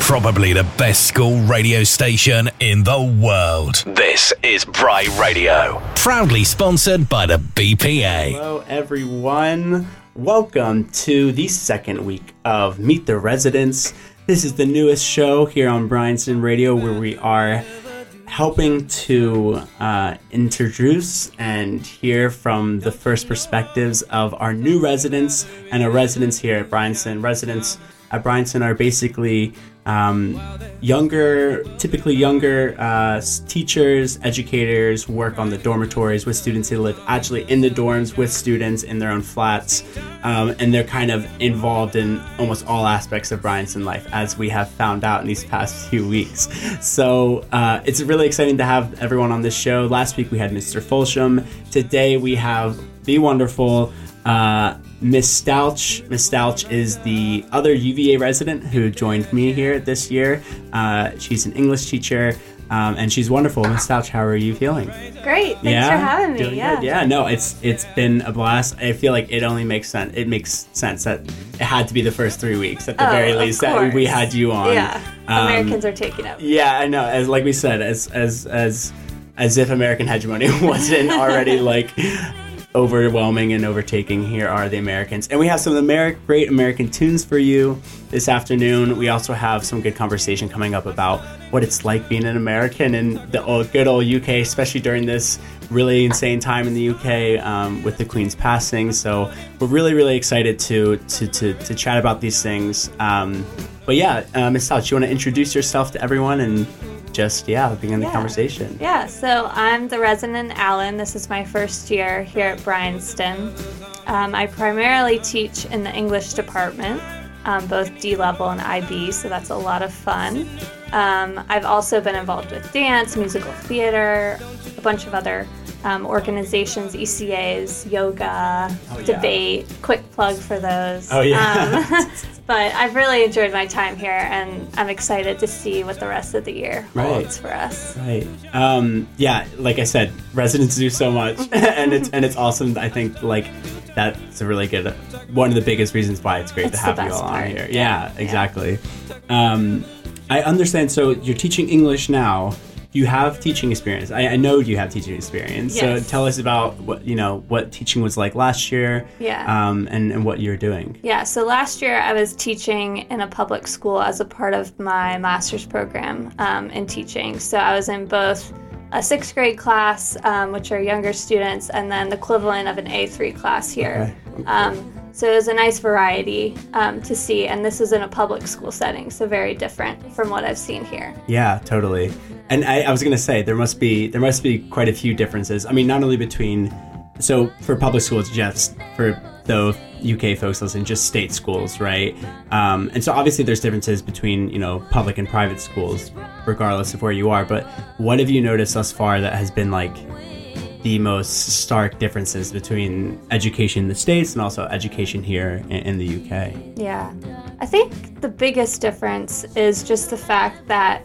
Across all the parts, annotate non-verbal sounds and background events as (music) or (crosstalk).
Probably the best school radio station in the world. This is Bry Radio. Proudly sponsored by the BPA. Hello, everyone. Welcome to the second week of Meet the Residents. This is the newest show here on Bryanston Radio where we are helping to uh, introduce and hear from the first perspectives of our new residents and our residents here at Bryanston. Residents at Bryanston are basically um, younger, typically younger uh, teachers, educators work on the dormitories with students who live actually in the dorms with students in their own flats. Um, and they're kind of involved in almost all aspects of Bryanston life, as we have found out in these past few weeks. So uh, it's really exciting to have everyone on this show. Last week we had Mr. Folsham. Today we have the wonderful uh, Miss Stauch. Miss Stauch is the other UVA resident who joined me here this year. Uh, she's an English teacher. Um, and she's wonderful. Miss Stauch, how are you feeling? Great. Thanks yeah? for having me. Doing yeah. Good. Yeah. No, it's it's been a blast. I feel like it only makes sense. It makes sense that it had to be the first three weeks at the oh, very least that we had you on. Yeah. Um, Americans are taking up. Yeah, I know. As like we said, as as as as if American hegemony (laughs) wasn't already like overwhelming and overtaking here are the Americans. And we have some of the great American tunes for you this afternoon. We also have some good conversation coming up about what it's like being an American in the old, good old UK, especially during this really insane time in the UK um, with the Queen's passing. So we're really, really excited to to, to, to chat about these things. Um, but yeah, uh, Ms. Stauch, you want to introduce yourself to everyone and just yeah begin yeah. the conversation yeah so i'm the resident Allen. this is my first year here at bryanston um, i primarily teach in the english department um, both d level and ib so that's a lot of fun um, i've also been involved with dance musical theater a bunch of other um, organizations, ECAs, yoga, oh, debate. Quick plug for those. Oh yeah. Um, (laughs) (laughs) but I've really enjoyed my time here, and I'm excited to see what the rest of the year right. holds for us. Right. Um, yeah. Like I said, residents do so much, (laughs) and it's and it's awesome. I think like that's a really good one of the biggest reasons why it's great it's to have you all part. on here. Yeah, yeah exactly. Yeah. Um, I understand. So you're teaching English now you have teaching experience. I, I, know you have teaching experience. Yes. So tell us about what you know what teaching was like last year. Yeah. Um, and and what you're doing. Yeah. So last year I was teaching in a public school as a part of my master's program um, in teaching. So I was in both a sixth grade class, um, which are younger students, and then the equivalent of an A3 class here. Okay. Um, so it was a nice variety um, to see, and this is in a public school setting, so very different from what I've seen here. Yeah, totally. And I, I was gonna say there must be there must be quite a few differences. I mean, not only between so for public schools, just for the UK folks listening, just state schools, right? Um, and so obviously there's differences between you know public and private schools, regardless of where you are. But what have you noticed thus far that has been like the most stark differences between education in the States and also education here in, in the UK. Yeah. I think the biggest difference is just the fact that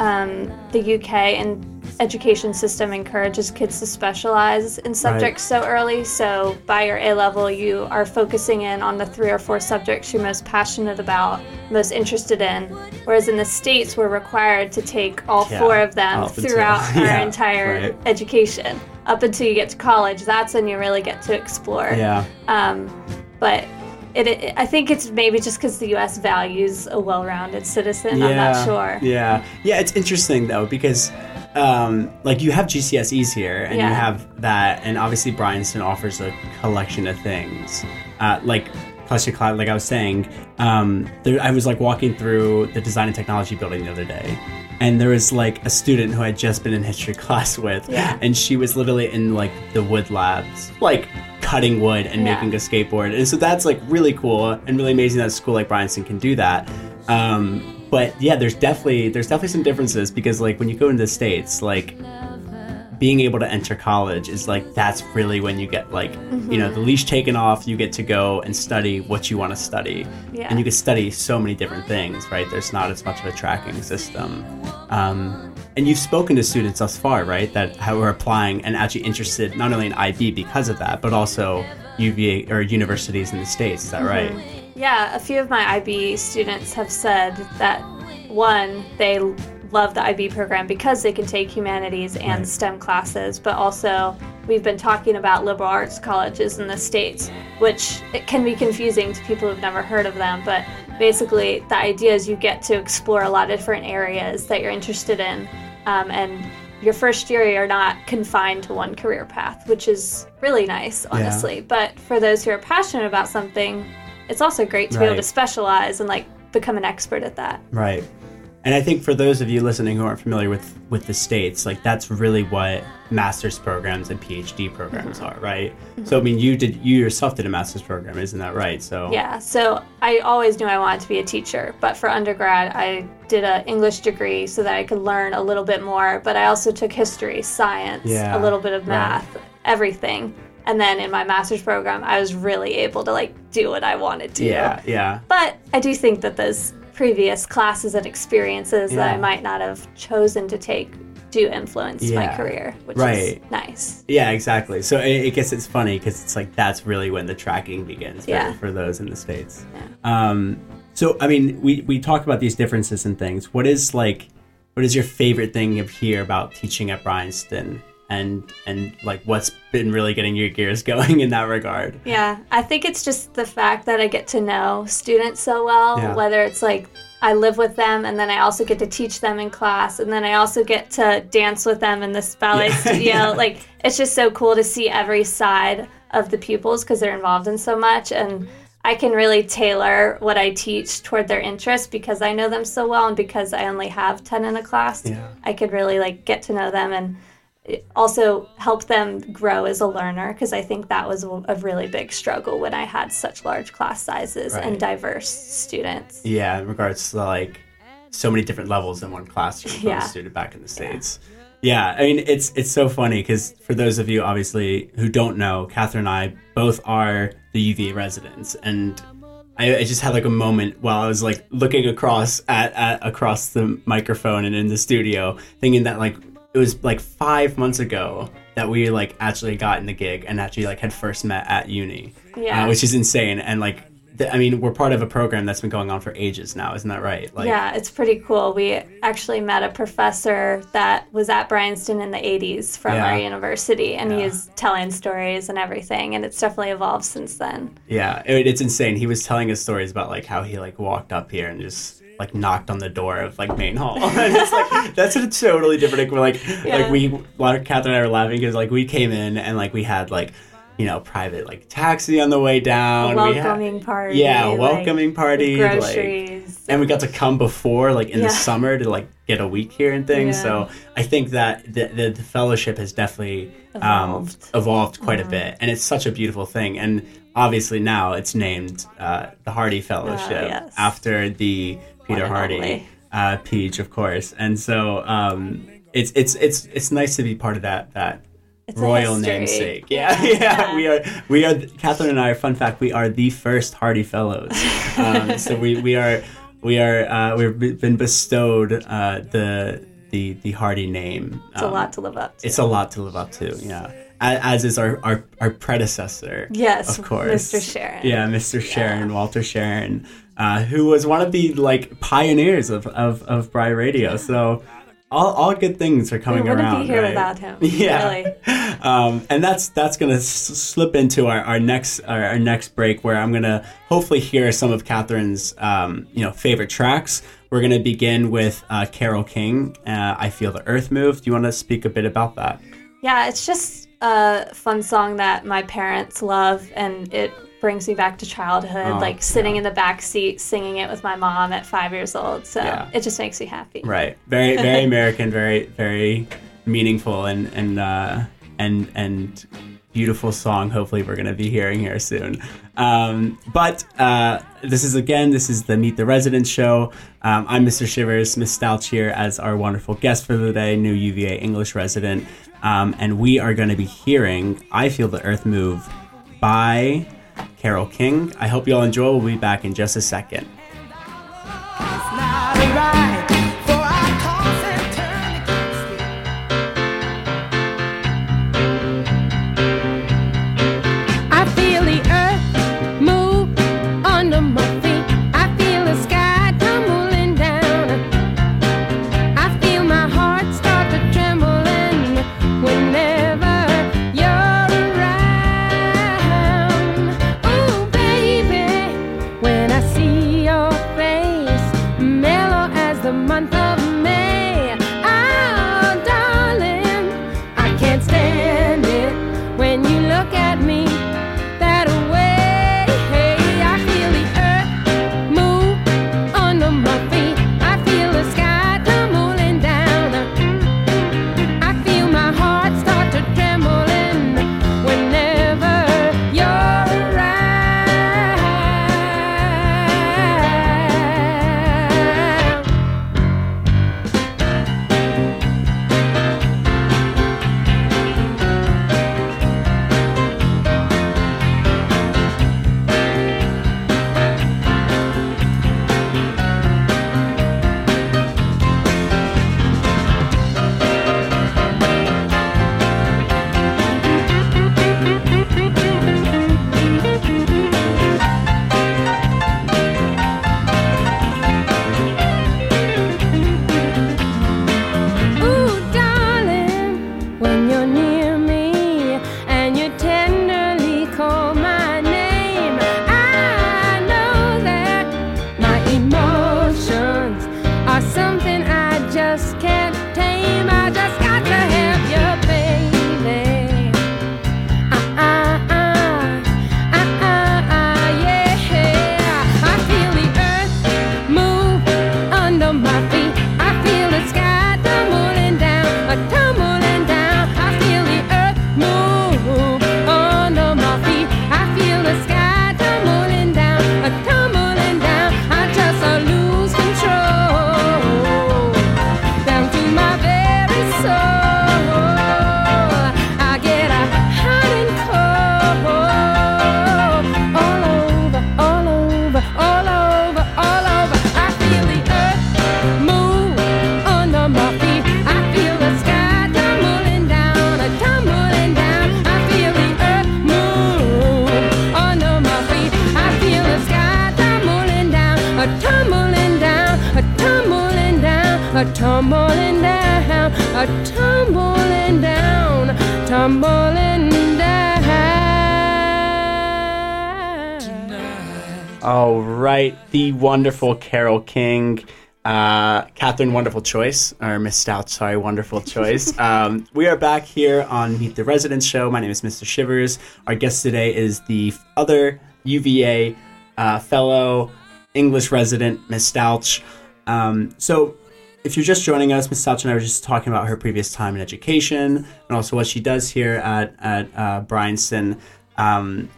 um, the UK and education system encourages kids to specialize in subjects right. so early. So by your A level, you are focusing in on the three or four subjects you're most passionate about, most interested in. Whereas in the States, we're required to take all yeah, four of them throughout until, (laughs) our entire right. education up until you get to college. That's when you really get to explore. Yeah. Um, but it, it, I think it's maybe just because the U.S. values a well-rounded citizen. Yeah, I'm not sure. Yeah, yeah. It's interesting though because, um, like, you have GCSEs here, and yeah. you have that, and obviously Bryanston offers a collection of things, uh, like plus your cloud. Like I was saying, um, there, I was like walking through the design and technology building the other day, and there was like a student who I had just been in history (laughs) class with, yeah. and she was literally in like the wood labs, like cutting wood and yeah. making a skateboard, and so that's like really cool and really amazing that a school like Bryanston can do that. Um, but yeah, there's definitely there's definitely some differences because like when you go into the states, like being able to enter college is like that's really when you get like mm-hmm. you know the leash taken off you get to go and study what you want to study yeah. and you can study so many different things right there's not as much of a tracking system um, and you've spoken to students thus far right that how are applying and actually interested not only in ib because of that but also uva or universities in the states is that mm-hmm. right yeah a few of my ib students have said that one, they love the IB program because they can take humanities and right. STEM classes, but also we've been talking about liberal arts colleges in the States, which it can be confusing to people who've never heard of them, but basically the idea is you get to explore a lot of different areas that you're interested in. Um, and your first year you're not confined to one career path, which is really nice, honestly. Yeah. But for those who are passionate about something, it's also great to right. be able to specialize and like become an expert at that. Right. And I think for those of you listening who aren't familiar with with the states, like that's really what master's programs and PhD programs mm-hmm. are, right? Mm-hmm. So I mean, you did you yourself did a master's program, isn't that right? So yeah. So I always knew I wanted to be a teacher, but for undergrad, I did an English degree so that I could learn a little bit more. But I also took history, science, yeah. a little bit of math, right. everything. And then in my master's program, I was really able to like do what I wanted to. Yeah, yeah. But I do think that those previous classes and experiences yeah. that I might not have chosen to take do influence yeah. my career, which right. is nice. Yeah, exactly. So I, I guess it's funny because it's like that's really when the tracking begins for, yeah. for those in the states. Yeah. Um, so I mean, we we talk about these differences and things. What is like, what is your favorite thing of here about teaching at Bryanston? And and like what's been really getting your gears (laughs) going in that regard yeah i think it's just the fact that i get to know students so well yeah. whether it's like i live with them and then i also get to teach them in class and then i also get to dance with them in this ballet yeah. (laughs) studio yeah. like it's just so cool to see every side of the pupils because they're involved in so much and I can really tailor what I teach toward their interests because I know them so well and because I only have 10 in a class. Yeah. I could really like get to know them and also help them grow as a learner because I think that was a really big struggle when I had such large class sizes right. and diverse students. Yeah, in regards to like so many different levels in one classroom yeah. student back in the states. Yeah. yeah, I mean it's it's so funny because for those of you obviously who don't know, Katherine and I both are the UVA residents, and I, I, just had like a moment while I was like looking across at, at across the microphone and in the studio, thinking that like it was like five months ago that we like actually got in the gig and actually like had first met at uni. Yeah. Uh, which is insane. And like, th- I mean, we're part of a program that's been going on for ages now, isn't that right? Like, yeah, it's pretty cool. We actually met a professor that was at Bryanston in the 80s from yeah. our university, and yeah. he's telling stories and everything, and it's definitely evolved since then. Yeah, it, it's insane. He was telling us stories about like how he like walked up here and just like knocked on the door of like main hall. (laughs) and it's like that's a totally different. We're like yeah. like we Katherine and I were laughing because like we came in and like we had like you know private like taxi on the way down. A welcoming had, party. Yeah, welcoming like, party. Groceries. Like, and we got to come before like in yeah. the summer to like get a week here and things. Yeah. So I think that the, the, the fellowship has definitely um, evolved, um, evolved quite a bit, and it's such a beautiful thing. And obviously now it's named uh, the Hardy Fellowship uh, yes. after the Peter Hardy, uh, Peach, of course. And so um, it's it's it's it's nice to be part of that that it's royal namesake. Yeah, (laughs) yeah, yeah, We are we are Katherine and I. Fun fact: we are the first Hardy Fellows. (laughs) Um, so we we are we are uh, we've been bestowed uh, the the the Hardy name. It's um, a lot to live up. to. It's a lot to live up to. Yeah. As is our, our, our predecessor. Yes, of course. Mr. Sharon. Yeah, Mr. Sharon, yeah. Walter Sharon uh, who was one of the like pioneers of of, of Bry Radio. So all, all good things are coming we around. Be here right? without him. (laughs) Yeah, really. um, and that's that's gonna s- slip into our, our next our, our, next break, where I'm gonna hopefully hear some of Katherine's um, you know favorite tracks. We're gonna begin with uh, Carole King. Uh, I feel the earth move. Do you want to speak a bit about that? Yeah, it's just a fun song that my parents love, and it brings me back to childhood, oh, like sitting yeah. in the back seat singing it with my mom at five years old. So yeah. it just makes me happy. Right. Very, very (laughs) American. Very, very meaningful and and uh, and and beautiful song. Hopefully, we're going to be hearing here soon. Um, but uh, this is again, this is the Meet the Residents show. Um, I'm Mr. Shivers, Miss Stauch here as our wonderful guest for the day, new UVA English resident, um, and we are going to be hearing "I Feel the Earth Move" by Carole King. I hope you all enjoy. We'll be back in just a second. Wonderful Carole King. Uh, Katherine, wonderful choice, or Miss Stauch, sorry, wonderful choice. (laughs) um, we are back here on Meet the Residents show. My name is Mr. Shivers. Our guest today is the other UVA uh, fellow English resident, Miss Stauch. Um, so, if you're just joining us, Miss Stauch and I were just talking about her previous time in education and also what she does here at at uh, Bryanston. Um,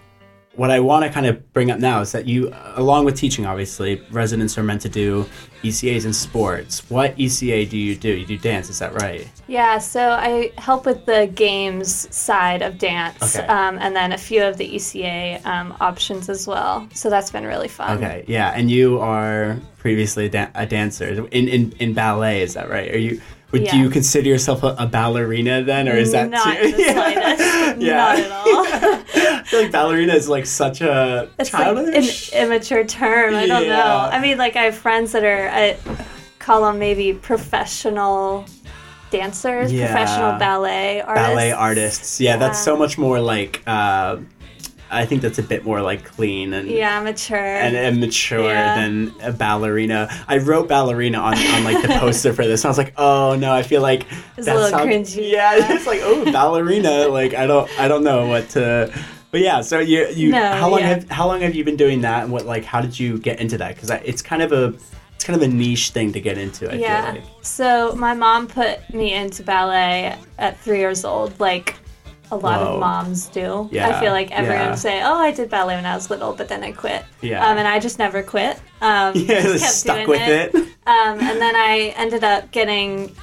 what I want to kind of bring up now is that you, along with teaching, obviously, residents are meant to do ECAs in sports. What ECA do you do? You do dance, is that right? Yeah, so I help with the games side of dance, okay. um, and then a few of the ECA um, options as well. So that's been really fun. Okay, yeah, and you are previously a, da- a dancer in, in in ballet, is that right? Are you? Would yeah. you consider yourself a, a, ballerina then, or is that not too? the (laughs) slightest? (laughs) yeah. Not at all. (laughs) I feel like ballerina is like such a it's childish, like an immature term. I don't yeah. know. I mean, like I have friends that are I call them maybe professional dancers, yeah. professional ballet artists. Ballet artists. Yeah, that's so much more like. Uh, I think that's a bit more like clean and yeah, mature and, and mature yeah. than a ballerina. I wrote ballerina on, on like the poster for this. And I was like, oh no, I feel like it's a little cringy. Yeah, (laughs) it's like oh ballerina. like I don't I don't know what to. But yeah, so you you no, how long yeah. have how long have you been doing that and what like how did you get into that? Because it's kind of a it's kind of a niche thing to get into. I yeah. Like. So my mom put me into ballet at three years old. Like a lot Whoa. of moms do. Yeah. I feel like everyone yeah. say, "Oh, I did ballet when I was little, but then I quit." Yeah. Um, and I just never quit. Um, (laughs) yeah, just kept stuck with it. it. (laughs) Um, and then I ended up getting,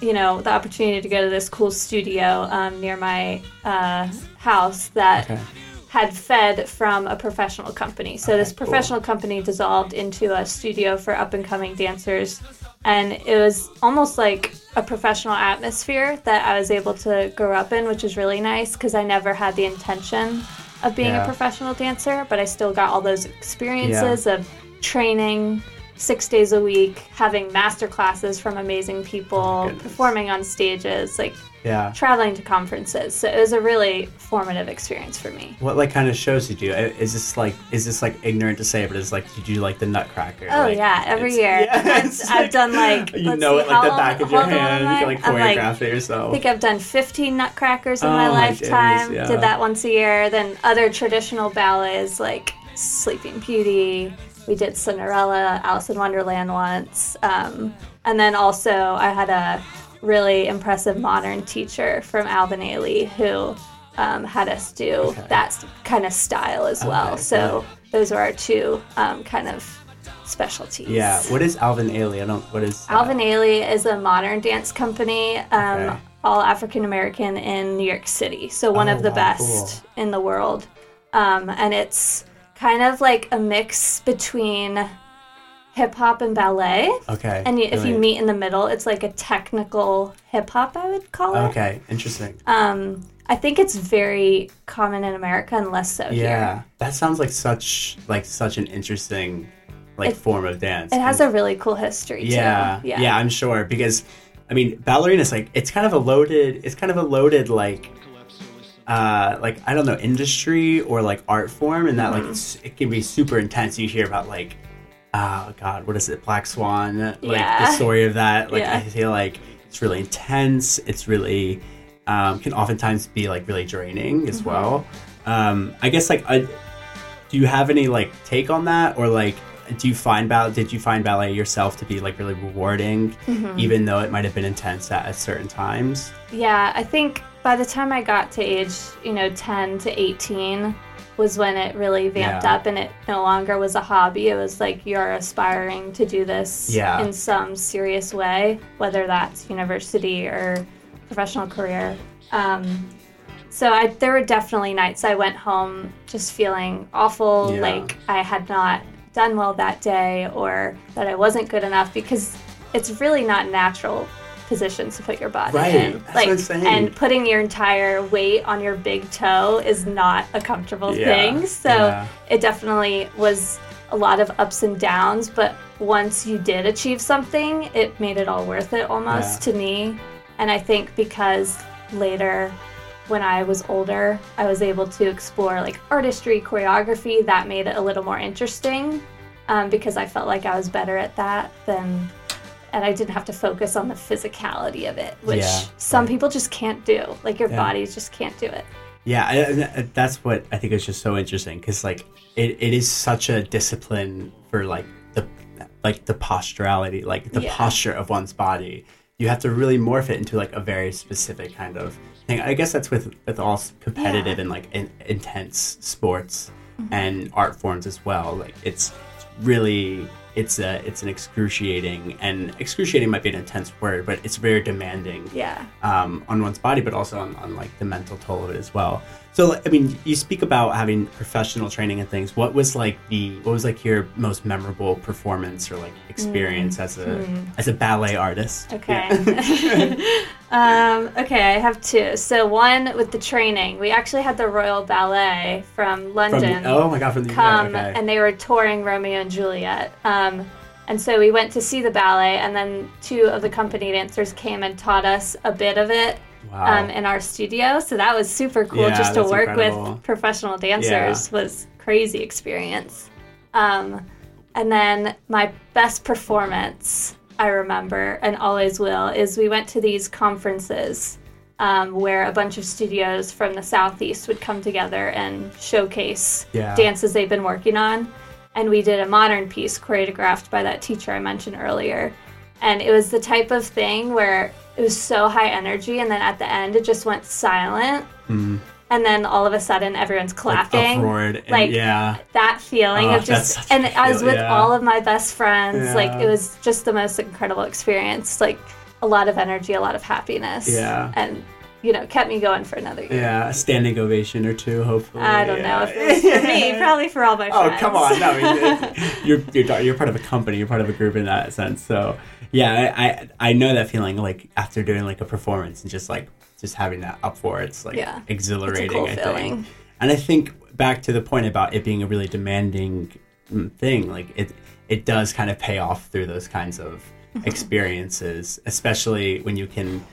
you know, the opportunity to go to this cool studio um, near my uh, house that. Okay. Had fed from a professional company. So, okay, this professional cool. company dissolved into a studio for up and coming dancers and it was almost like a professional atmosphere that I was able to grow up in, which was really nice because I never had the intention of being yeah. a professional dancer, but I still got all those experiences yeah. of training six days a week, having master classes from amazing people, oh performing on stages, like yeah. traveling to conferences. So it was a really formative experience for me. What like kind of shows did you? Uh, is this like is this like ignorant to say, but is like did you like the Nutcracker? Oh like, yeah, every year. (laughs) Yeah, I've, I've, done like (laughs) you know see, it like the back of your hand. You can like choreograph it yourself. I think I've done 15 Nutcrackers in oh, my lifetime. yeah. Did that once a year. Then other traditional ballets like Sleeping Beauty. We did Cinderella, Alice in Wonderland once. Um, and then also I had a really impressive modern teacher from Alvin Ailey who um, had us do okay. that kind of style as well. Okay, so those are our two um, kind of specialties. Yeah. What is Alvin Ailey? I don't. What is Alvin Ailey is a modern dance company. Um, okay. All African American in New York City, so one oh, of the wow, best cool. in the world. Um, and it's kind of like a mix between hip hop and ballet. Okay. And you, if you meet in the middle, it's like a technical hip hop, I would call it. Okay, interesting. Um, I think it's very common in America and less so yeah, here. Yeah, that sounds like such like such an interesting like it, form of dance. It has a really cool history. Yeah, yeah, yeah. I'm sure because I mean ballerina is like it's kind of a loaded. It's kind of a loaded like uh, like I don't know industry or like art form, and that mm-hmm. like it can be super intense. You hear about like oh god, what is it, Black Swan? Like yeah. the story of that. Like yeah. I feel like it's really intense. It's really um, can oftentimes be like really draining as mm-hmm. well. Um, I guess like I, do you have any like take on that or like do you find ballet did you find ballet yourself to be like really rewarding mm-hmm. even though it might have been intense at, at certain times yeah i think by the time i got to age you know 10 to 18 was when it really vamped yeah. up and it no longer was a hobby. It was like you're aspiring to do this yeah. in some serious way, whether that's university or professional career. Um, so I, there were definitely nights I went home just feeling awful, yeah. like I had not done well that day or that I wasn't good enough because it's really not natural positions to put your body right. in. That's like and putting your entire weight on your big toe is not a comfortable yeah. thing. So yeah. it definitely was a lot of ups and downs, but once you did achieve something, it made it all worth it almost yeah. to me. And I think because later when I was older, I was able to explore like artistry, choreography, that made it a little more interesting um, because I felt like I was better at that than and I didn't have to focus on the physicality of it, which yeah, some right. people just can't do. Like your yeah. body just can't do it. Yeah, I, I, that's what I think is just so interesting because like it, it is such a discipline for like the like the posturality, like the yeah. posture of one's body. You have to really morph it into like a very specific kind of thing. I guess that's with with all competitive and like in, intense sports mm-hmm. and art forms as well. Like it's, it's really it's a it's an excruciating and excruciating might be an intense word, but it's very demanding. Yeah. Um, on one's body, but also on, on like the mental toll of it as well. So I mean, you speak about having professional training and things. What was like the what was like your most memorable performance or like experience mm. as a mm. as a ballet artist? Okay. Yeah. (laughs) (laughs) um, okay, I have two. So one with the training, we actually had the Royal Ballet from London. From, oh my god, from the come okay. and they were touring Romeo and Juliet. Um, and so we went to see the ballet, and then two of the company dancers came and taught us a bit of it wow. um, in our studio. So that was super cool yeah, just to work incredible. with professional dancers yeah. was crazy experience. Um, and then my best performance I remember and always will is we went to these conferences um, where a bunch of studios from the southeast would come together and showcase yeah. dances they've been working on. And we did a modern piece choreographed by that teacher I mentioned earlier. And it was the type of thing where it was so high energy, and then at the end, it just went silent. Mm. And then all of a sudden, everyone's clapping. Like, like yeah. that feeling oh, of just, and I was with yeah. all of my best friends. Yeah. Like, it was just the most incredible experience. Like, a lot of energy, a lot of happiness. Yeah. And you know, kept me going for another year. Yeah, a standing ovation or two, hopefully. I don't yeah. know if it was for me, probably for all my (laughs) oh, friends. Oh, come on. No, I mean, (laughs) you're, you're, you're part of a company, you're part of a group in that sense. So, yeah, I, I, I know that feeling like after doing like a performance and just like just having that up for it's like yeah, exhilarating, cool I feeling. think. And I think back to the point about it being a really demanding mm, thing, like it it does kind of pay off through those kinds of mm-hmm. experiences, especially when you can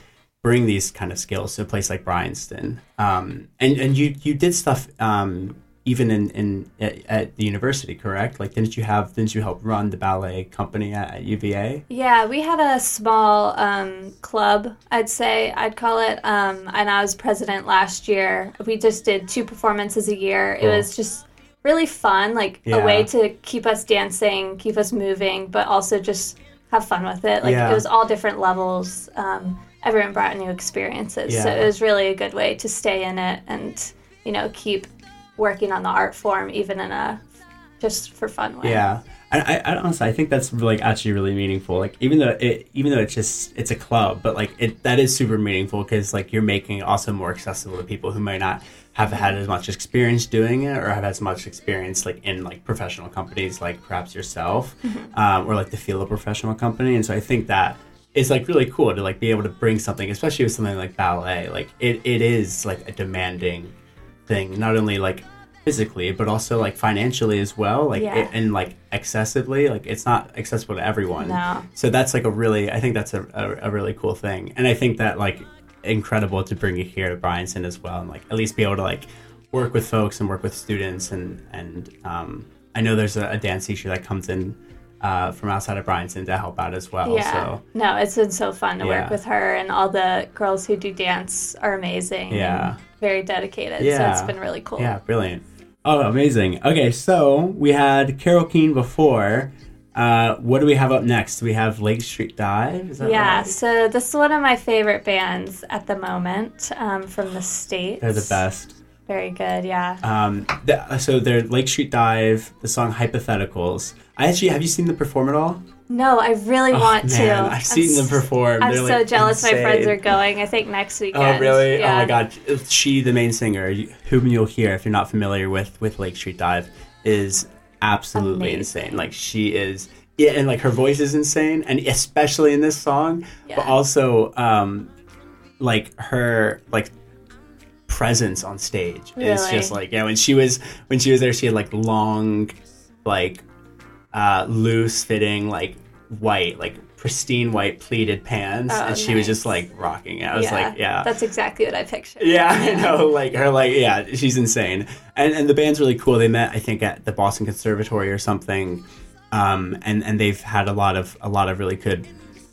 bring these kind of skills to a place like Bryanston. Um, and and you you did stuff um, even in, in at, at, the university, correct? Like, didn't you have didn't you help run the ballet company at, at UVA? Yeah, we had a small um, club. I'd say I'd call it, um, and I was president last year. We just did two performances a year. Cool. It was just really fun, like yeah. a way to keep us dancing, keep us moving, but also just have fun with it. Like yeah. it was all different levels. Um, everyone brought new experiences, yeah. so it was really a good way to stay in it and you know keep working on the art form, even in a just for fun way. Yeah. I, I honestly I think that's like actually really meaningful. Like even though it even though it's just it's a club, but like it that is super meaningful because like you're making it also more accessible to people who might not have had as much experience doing it or have as much experience like in like professional companies like perhaps yourself mm-hmm. um, or like the feel of professional company. And so I think that it's like really cool to like be able to bring something, especially with something like ballet. Like it, it is like a demanding thing, not only like physically but also like financially as well like yeah. it, and like excessively like it's not accessible to everyone no. so that's like a really i think that's a, a, a, really cool thing and i think that like incredible to bring it here to bryanston as well and like at least be able to like work with folks and work with students and and um, i know there's a, a dance teacher that comes in uh, from outside of Bryanston to help out as well. Yeah. So. No, it's been so fun to yeah. work with her, and all the girls who do dance are amazing. Yeah. Very dedicated. Yeah. So it's been really cool. Yeah, brilliant. Oh, amazing. Okay, so we had Carole King before. Uh, what do we have up next? We have Lake Street Dive. yeah, right? so this is one of my favorite bands at the moment um, from the States. They're the best. Very good, yeah. Um, the, so they're Lake Street Dive, the song Hypotheticals. I actually, have you seen them perform at all? No, I really oh, want man, to. I've seen them perform. I'm They're so like jealous insane. my friends are going. I think next weekend. Oh, really? Yeah. Oh, my God. She, the main singer, whom you'll hear if you're not familiar with, with Lake Street Dive, is absolutely Amazing. insane. Like, she is. Yeah, and like her voice is insane, and especially in this song, yeah. but also um, like her like presence on stage really? is just like yeah. When she was when she was there, she had like long, like uh, loose fitting, like white, like pristine white pleated pants, oh, and she nice. was just like rocking it. I was yeah, like, yeah, that's exactly what I pictured. Yeah, yeah, I know, like her, like yeah, she's insane, and and the band's really cool. They met, I think, at the Boston Conservatory or something, um, and and they've had a lot of a lot of really good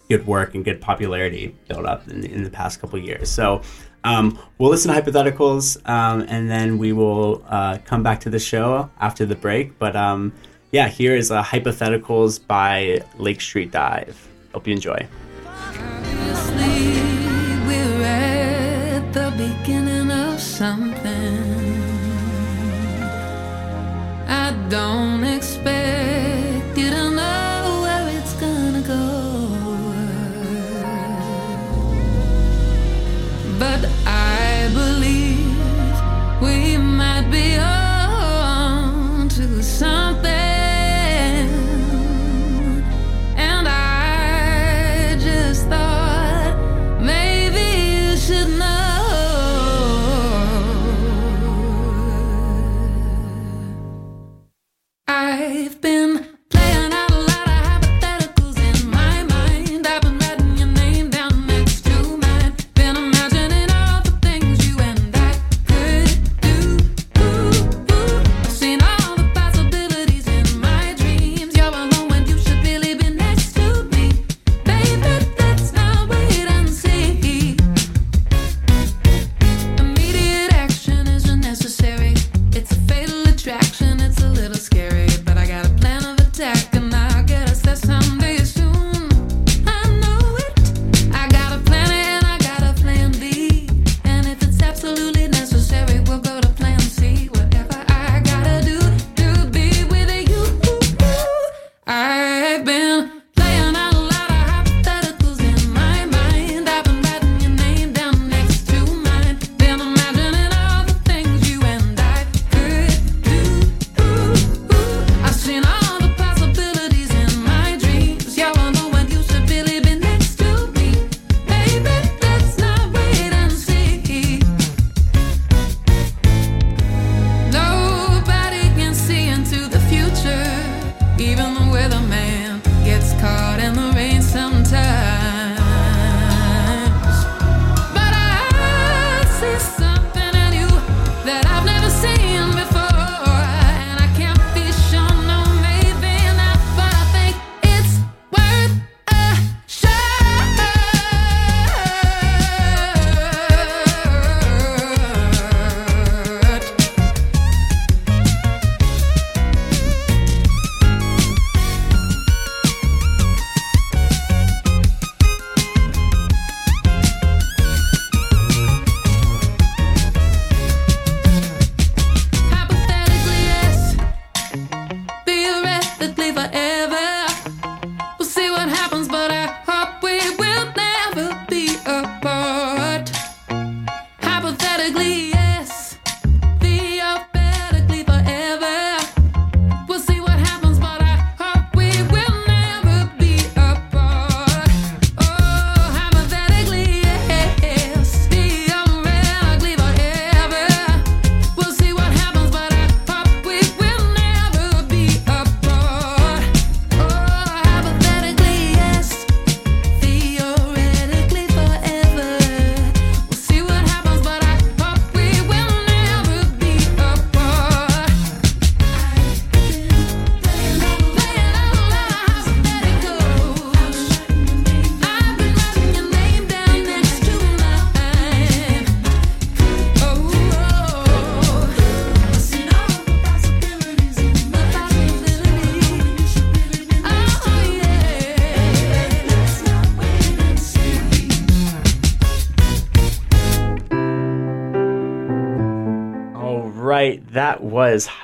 good work and good popularity built up in, in the past couple years. So. Um, we'll listen to hypotheticals, um, and then we will uh, come back to the show after the break. But um, yeah, here is uh, Hypotheticals by Lake Street Dive. Hope you enjoy. I don't expect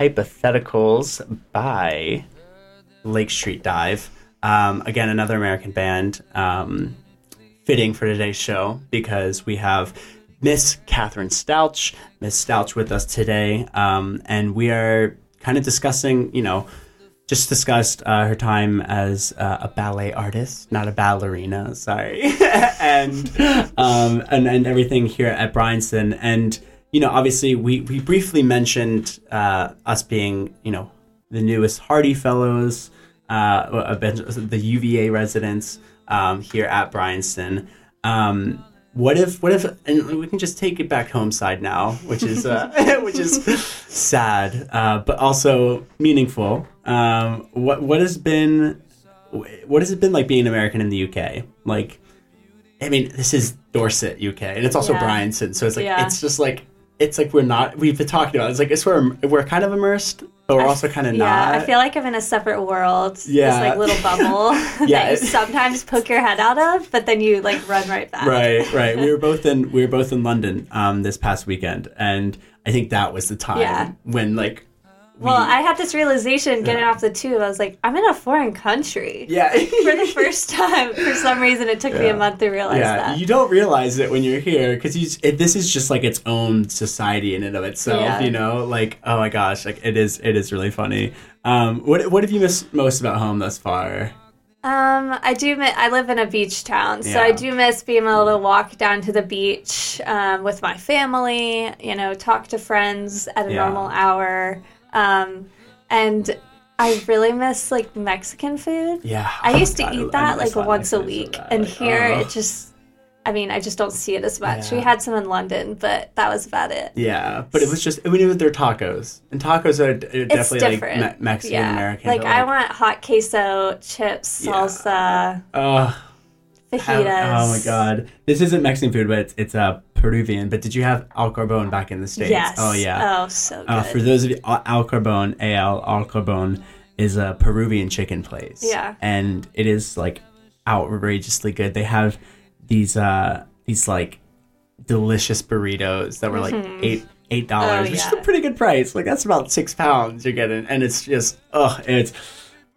Hypotheticals by Lake Street Dive. Um, again, another American band. Um, fitting for today's show because we have Miss Katherine Stauch, Miss Stauch with us today. Um, and we are kind of discussing, you know, just discussed uh, her time as uh, a ballet artist, not a ballerina, sorry, (laughs) and, um, and and everything here at Bryanston. And you know, obviously, we we briefly mentioned uh, us being, you know, the newest Hardy Fellows, uh, the UVA residents um, here at Bryanston. Um, what if what if and we can just take it back home side now which is uh, (laughs) which is sad uh, but also meaningful um, what what has been what has it been like being american in the uk like i mean this is dorset uk and it's also yeah. bryanston so it's like yeah. it's just like it's like we're not we've been talking about it. it's like it's where we're kind of immersed but we're also kind of yeah, not. I feel like I'm in a separate world. Yeah. This like little (laughs) bubble (laughs) yeah, that you sometimes poke your head out of, but then you like run right back. Right, (laughs) right. we were both in we were both in London um, this past weekend, and I think that was the time yeah. when like well, I had this realization getting yeah. off the tube. I was like, I'm in a foreign country. Yeah. (laughs) for the first time. For some reason, it took yeah. me a month to realize yeah. that. You don't realize it when you're here because this is just like its own society in and of itself. Yeah. You know, like oh my gosh, like it is. It is really funny. Um, what what have you missed most about home thus far? Um, I do. Miss, I live in a beach town, so yeah. I do miss being able to walk down to the beach um, with my family. You know, talk to friends at a yeah. normal hour. Um, and I really miss like Mexican food. Yeah. I used to God, eat that like once a week. And like, here oh. it just I mean, I just don't see it as much. Yeah. We had some in London, but that was about it. Yeah, but it was just we knew that they're tacos, and tacos are, are definitely like me- Mexican yeah. American. Like, like, I want hot queso, chips, salsa. Yeah. Uh, fajitas. oh my god, this isn't Mexican food, but it's it's uh, Peruvian. But did you have Al Carbone back in the states? Yes. Oh yeah. Oh, so good. Uh, for those of you, Al Carbone, Al Al Carbone is a Peruvian chicken place. Yeah. And it is like outrageously good. They have these uh these like delicious burritos that were like mm-hmm. eight eight dollars, oh, which yeah. is a pretty good price. Like that's about six pounds you're getting, and it's just oh, it's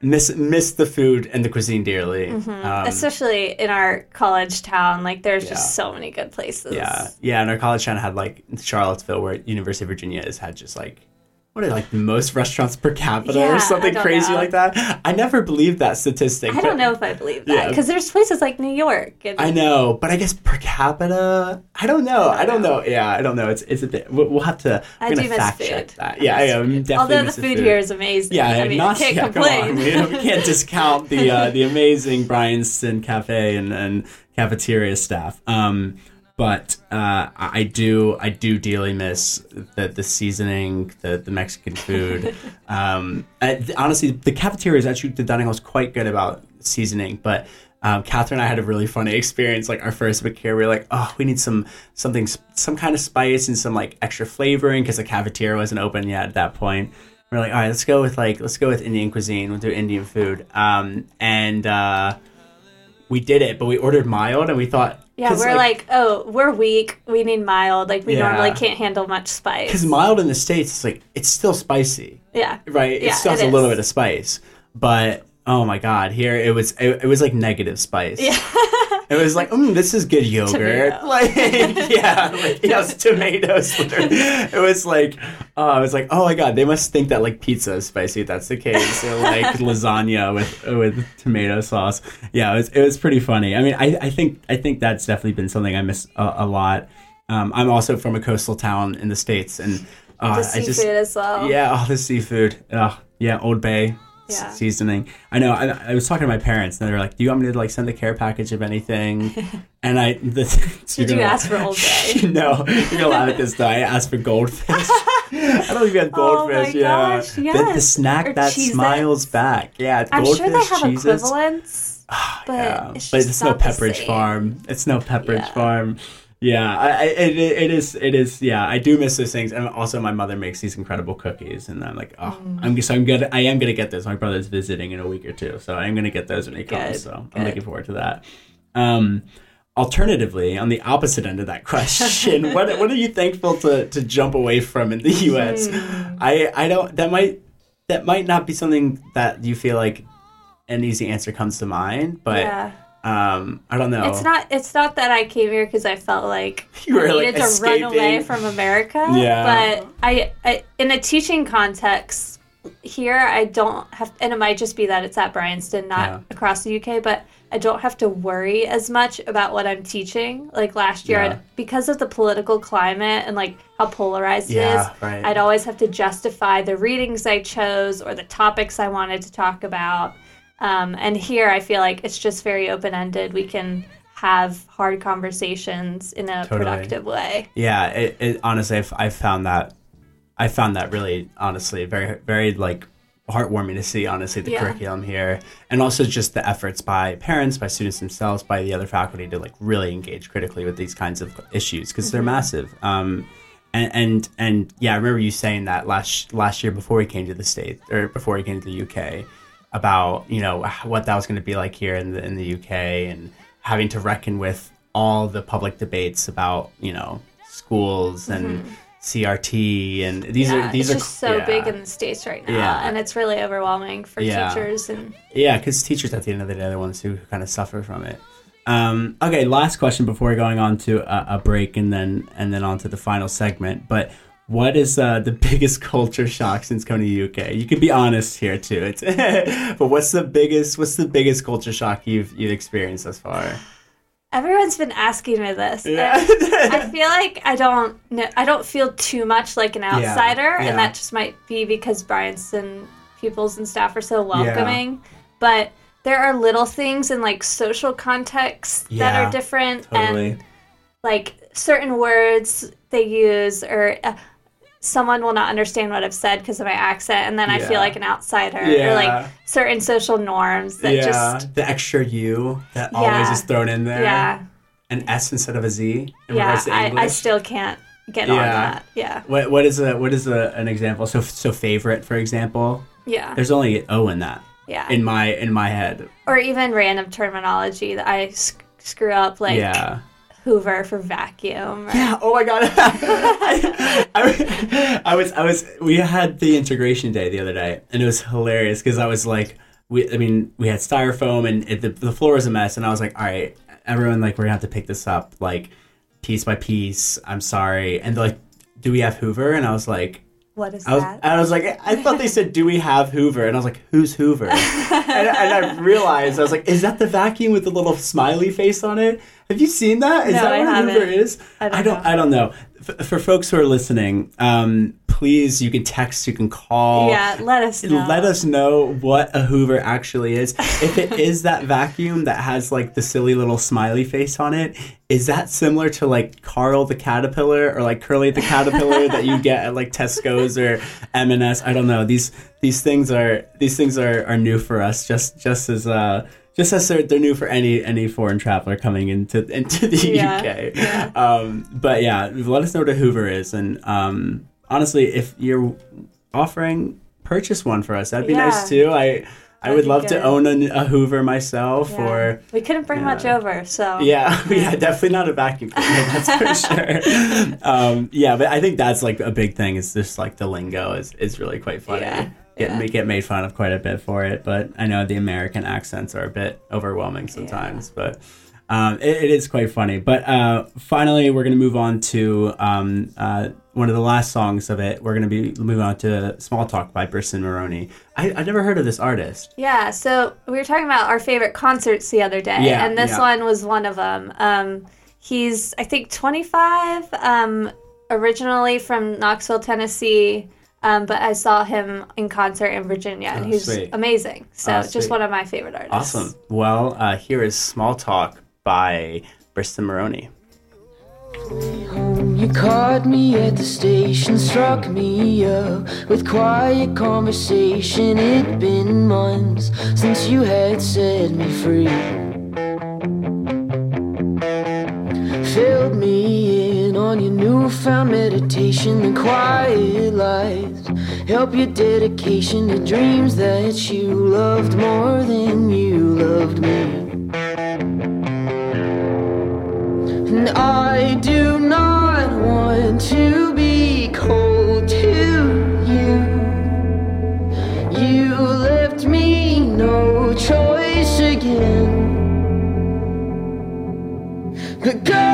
miss miss the food and the cuisine dearly. Mm-hmm. Um, Especially in our college town, like there's yeah. just so many good places. Yeah, yeah. And our college town had like Charlottesville, where University of Virginia has had just like what are like the most restaurants per capita yeah, or something crazy know. like that. I never believed that statistic. I don't know if I believe that because yeah. there's places like New York. And, I know, but I guess per capita, I don't know. I don't, I don't know. know. Yeah, I don't know. It's it's a bit. We'll have to. I do miss fact food. check that. Yeah, I, am definitely. Although the food, food, here is amazing. Yeah, I mean, not, can't yeah, complain. We, we, (laughs) can't discount the uh, the amazing Bryanston Cafe and and cafeteria staff. Um, but uh, I do I do dearly miss the the seasoning, the the Mexican food. (laughs) um, I, honestly, the cafeteria is actually the dining hall is quite good about seasoning, but. Um, Katherine and I had a really funny (laughs) experience. Like our first week here, we were like, "Oh, we need some something, some kind of spice and some like extra flavoring," because the cafeteria wasn't open yet at that point. We are like, "All right, let's go with like let's go with Indian cuisine. We'll do Indian food." Um, and uh, we did it, but we ordered mild, and we thought yeah, we're like, like, oh, we're weak. We need mild. Like we yeah. normally can't handle much spice. Because mild in the states, it's like it's still spicy. Yeah. Right. It yeah, still has a little bit of spice, but oh my god, here it was. It, it was like negative spice. Yeah. (laughs) It was like, mm, this is good yogurt. Tomato. Like, (laughs) yeah, like, (laughs) yes, tomatoes. (laughs) it was like, oh, I was like, oh my god, they must think that like pizza is spicy. If that's the case, or like lasagna with with tomato sauce. Yeah, it was it was pretty funny. I mean, I, I think I think that's definitely been something I miss a, a lot. Um, I'm also from a coastal town in the states, and uh, the seafood I just, as well. Yeah, all oh, the seafood. Oh, yeah, Old Bay yeah. seasoning. I know. I, I, was talking to my parents, and they were like, "Do you want me to like send a care package of anything?" (laughs) and I, the, (laughs) did you ask for Old (laughs) Bay? no, you're gonna laugh at this though. I asked for goldfish. I don't think we had oh goldfish. Oh yeah, gosh, yes. the, the snack or that smiles back. Yeah, I'm goldfish, sure they have cheeses. equivalents. Ah, but, yeah. it's, but it's no Pepperidge Farm. It's no Pepperidge yeah. Farm. Yeah, I, I, it, it is. It is. Yeah, I do miss those things, and also my mother makes these incredible cookies, and I'm like, oh, mm. I'm so I'm good. I am gonna get those. My brother's visiting in a week or two, so I'm gonna get those when he comes. So good. I'm looking forward to that. Um, alternatively, on the opposite end of that (laughs) question, what what are you thankful to to jump away from in the U.S.? Hmm. I I don't that might that might not be something that you feel like an easy answer comes to mind, but. Yeah. Um, I don't know. It's not. It's not that I came here because I felt like (laughs) you were I needed like to run away from America. Yeah. But I, I, in a teaching context, here I don't have, and it might just be that it's at Bryanston, not yeah. across the UK, but I don't have to worry as much about what I'm teaching. Like last year, yeah. because of the political climate and like how polarized yeah, it is, right. I'd always have to justify the readings I chose or the topics I wanted to talk about. Um, and here, I feel like it's just very open ended. We can have hard conversations in a totally. productive way. Yeah, it, it, honestly, I've, I've found that I found that really, honestly, very, very like heartwarming to see. Honestly, the yeah. curriculum here, and also just the efforts by parents, by students themselves, by the other faculty to like really engage critically with these kinds of issues because mm-hmm. they're massive. Um, and, and and yeah, I remember you saying that last last year before we came to the state or before we came to the UK about you know what that was going to be like here in the in the UK and having to reckon with all the public debates about you know schools and. Mm-hmm CRT and these yeah, are these are just so yeah. big in the states right now, yeah. and it's really overwhelming for teachers and yeah, because teachers at the end of the day are the ones who kind of suffer from it. Um, okay, last question before going on to a, a, break and then and then on to the final segment. But what is uh, the (laughs) biggest culture shock since coming to the UK? You can be honest here too. It's (laughs) but what's the biggest what's the biggest culture shock you've you've experienced thus far? Everyone's been asking me this. Yeah. I (laughs) feel like I don't know, I don't feel too much like an outsider, yeah. Yeah. and that just might be because Bryanston pupils and staff are so welcoming. But there are little things in like social contexts that are different, totally. and like certain words they use, or uh, someone will not understand what I've said because of my accent, and then yeah. I feel like an outsider. Yeah. Or like certain social norms that yeah. just the extra U that always is thrown in there. Yeah. An S instead of a Z. yeah, I, I, still can't get on that. Yeah. What what is a what is a, an example? So so favorite, for example. Yeah. There's only O in that. Yeah. In my in my head. Or even random terminology that I sc- screw up, like yeah. Hoover for vacuum. Or... Yeah. Oh my god. I, (laughs) I, I, was I was we had the integration day the other day, and it was hilarious because I was like, we I mean we had styrofoam and it, the the floor was a mess, and I was like, all right, everyone like we're gonna have to pick this up like piece by piece. I'm sorry, and like, do we have Hoover? And I was like. What is I was, that? I was like, I thought they said, "Do we have Hoover?" And I was like, "Who's Hoover?" (laughs) and, and I realized I was like, "Is that the vacuum with the little smiley face on it?" Have you seen that? Is no, that I what haven't. Hoover is? I don't. I don't know. I don't know. For, for folks who are listening, um, please you can text, you can call. Yeah, let us know. Let us know what a Hoover actually is. if it (laughs) is that vacuum that has like the silly little smiley face on it, is that similar to like Carl the caterpillar or like Curly the caterpillar that you get at like Tesco's or M&S? I don't know. These these things are these things are, are new for us. Just just as uh just as they're, they're new for any any foreign traveler coming into into the yeah, UK. Yeah. Um, but yeah, let us know what a Hoover is, and um, honestly, if you're offering purchase one for us, that'd be yeah. nice too. I. I would love good. to own a, a Hoover myself, yeah. or we couldn't bring much over, so (laughs) yeah, yeah, definitely not a vacuum cleaner, that's for (laughs) sure. um, yeah, but I think that's like a big thing. Is just like the lingo is is really quite funny. Yeah get yeah. get made fun of quite a bit for it. But I know the American accents are a bit overwhelming sometimes. Yeah. But um, it, it is quite funny. But uh, finally, we're going to move on to um, uh, one of the last songs of it. We're going to be moving on to "Small Talk" by Briston Maroney. I I never heard of this artist. Yeah, so we were talking about our favorite concerts the other day, yeah, and this yeah. one was one of them. Um, he's I think 25. Um, originally from Knoxville, Tennessee. Um, but I saw him in concert in Virginia, and oh, he's sweet. amazing. So oh, just one of my favorite artists. Awesome. Well, uh, here is "Small Talk" by Briston Maroney. You caught me at the station, struck me up with quiet conversation. It'd been months since you had set me free. on your newfound meditation. The quiet lies help your dedication to dreams that you loved more than you loved me. And I do not want to be cold to you. You left me no choice again. but girl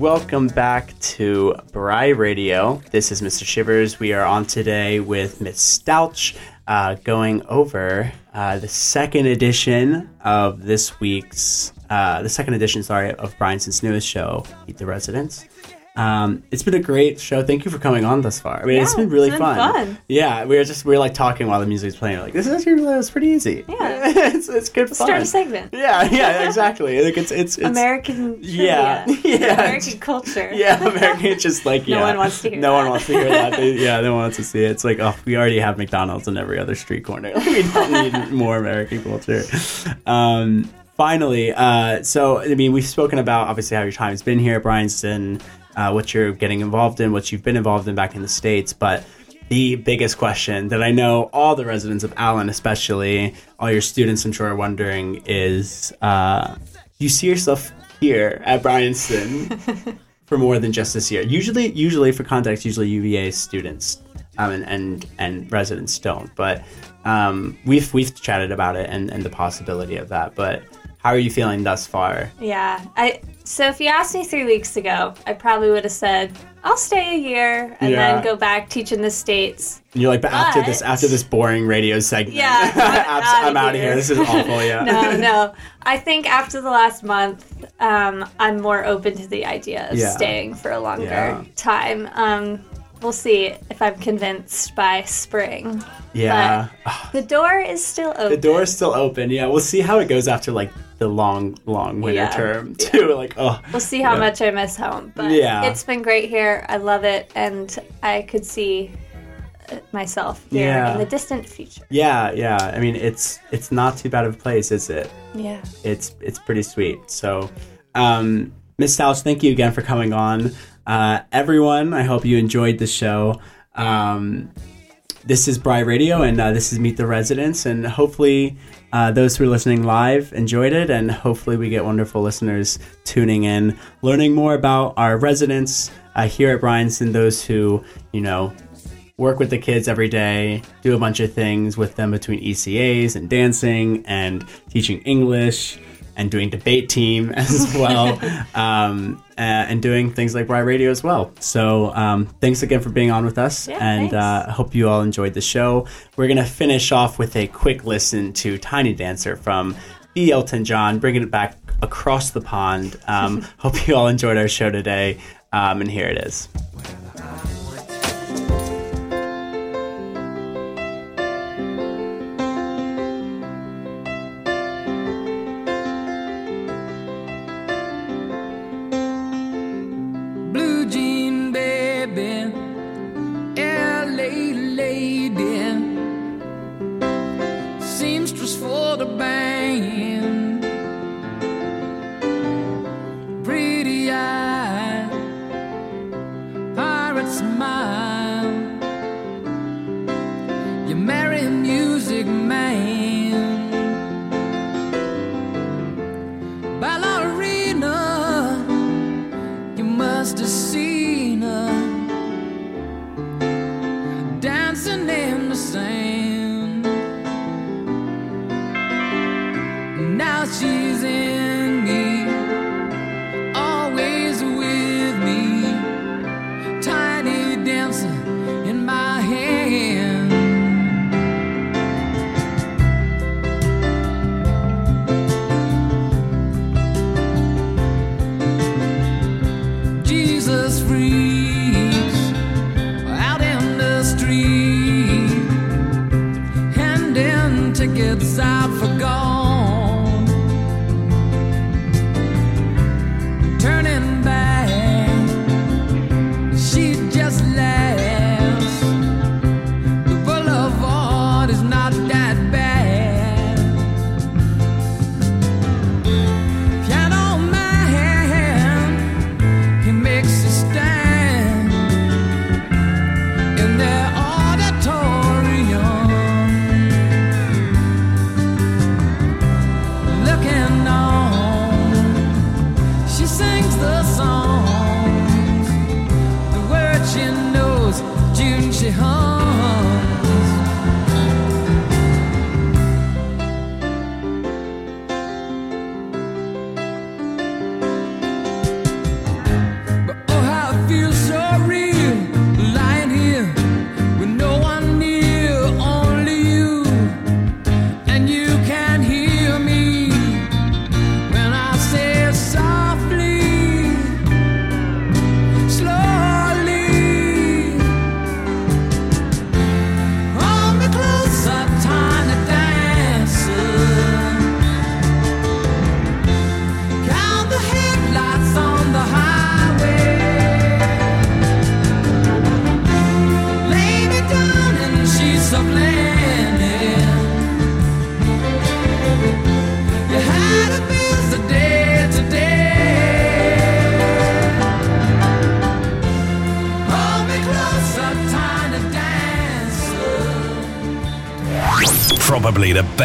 welcome back to Bry Radio. This is Mr. Shivers. We are on today with Miss Stauch, uh, going over uh, the second edition of this week's, uh, the second edition, sorry, of Bryanston's newest show, Meet the Residents. Um, it's been a great show. Thank you for coming on thus far. I mean, it's Yeah, been really it's been fun. fun. Yeah, we were just we were like talking while the music's playing. We're like this is actually it was pretty easy. Yeah. (laughs) it's, it's good fun. Start a segment. (laughs) Yeah, yeah, exactly. Like it's it's, it's American Yeah, trivia. (laughs) yeah. American culture. Yeah, American. It's just like No one wants to hear that. No one wants to hear that. They, yeah, no one wants to see it. It's like oh, we already have McDonald's in every other street corner. we don't need more American culture. Um, finally, uh, so I mean, we've spoken about obviously how your time's been here, at Bryanston, uh, what you're getting involved in, what you've been involved in back in the states, but. The biggest question that I know all the residents of Allen, especially all your students, I'm sure, are wondering is: uh, Do you see yourself here at Bryanston (laughs) for more than just this year. Usually, usually for context, usually UVA students um, and, and and residents don't. But um, we've we've chatted about it and, and the possibility of that. But how are you feeling thus far? Yeah. I so if you asked me three weeks ago, I probably would have said I'll stay a year and Yeah. then go back teach in the states. And you're like, but after this after this boring radio segment, Yeah, (laughs) I'm abs- outta I'm out of here. This is awful. Yeah. (laughs) No, no. I think after the last month, um, I'm more open to the idea of Yeah. staying for a longer Yeah. time. Um, we'll see if I'm convinced by spring. Yeah. (sighs) The door is still open. The door is still open. Yeah, we'll see how it goes after like the long, long winter Yeah. term (laughs) too. Like, oh, We'll see how Yeah. much I miss home. But Yeah. it's been great here. I love it, and I could see uh, myself here Yeah. in the distant future. yeah, yeah. I mean, it's it's not too bad of a place, is it? Yeah. it's it's pretty sweet. So, um, Miss Stauch, thank you again for coming on. Uh, everyone, I hope you enjoyed the show. Um, this is Bry Radio, and uh, this is Meet the Residents, and hopefully, uh, those who are listening live enjoyed it, and hopefully, we get wonderful listeners tuning in, learning more about our residents uh, here at Bryanston. Those who you know work with the kids every day, do a bunch of things with them between ECAs and dancing and teaching English and doing debate team (laughs) as well, um, and doing things like Bry Radio as well. So um, thanks again for being on with us, Yeah, and thanks. uh, I hope you all enjoyed the show. We're gonna finish off with a quick listen to "Tiny Dancer" from the Elton John, bringing it back across the pond. Um, (laughs) hope you all enjoyed our show today, um, and here it is.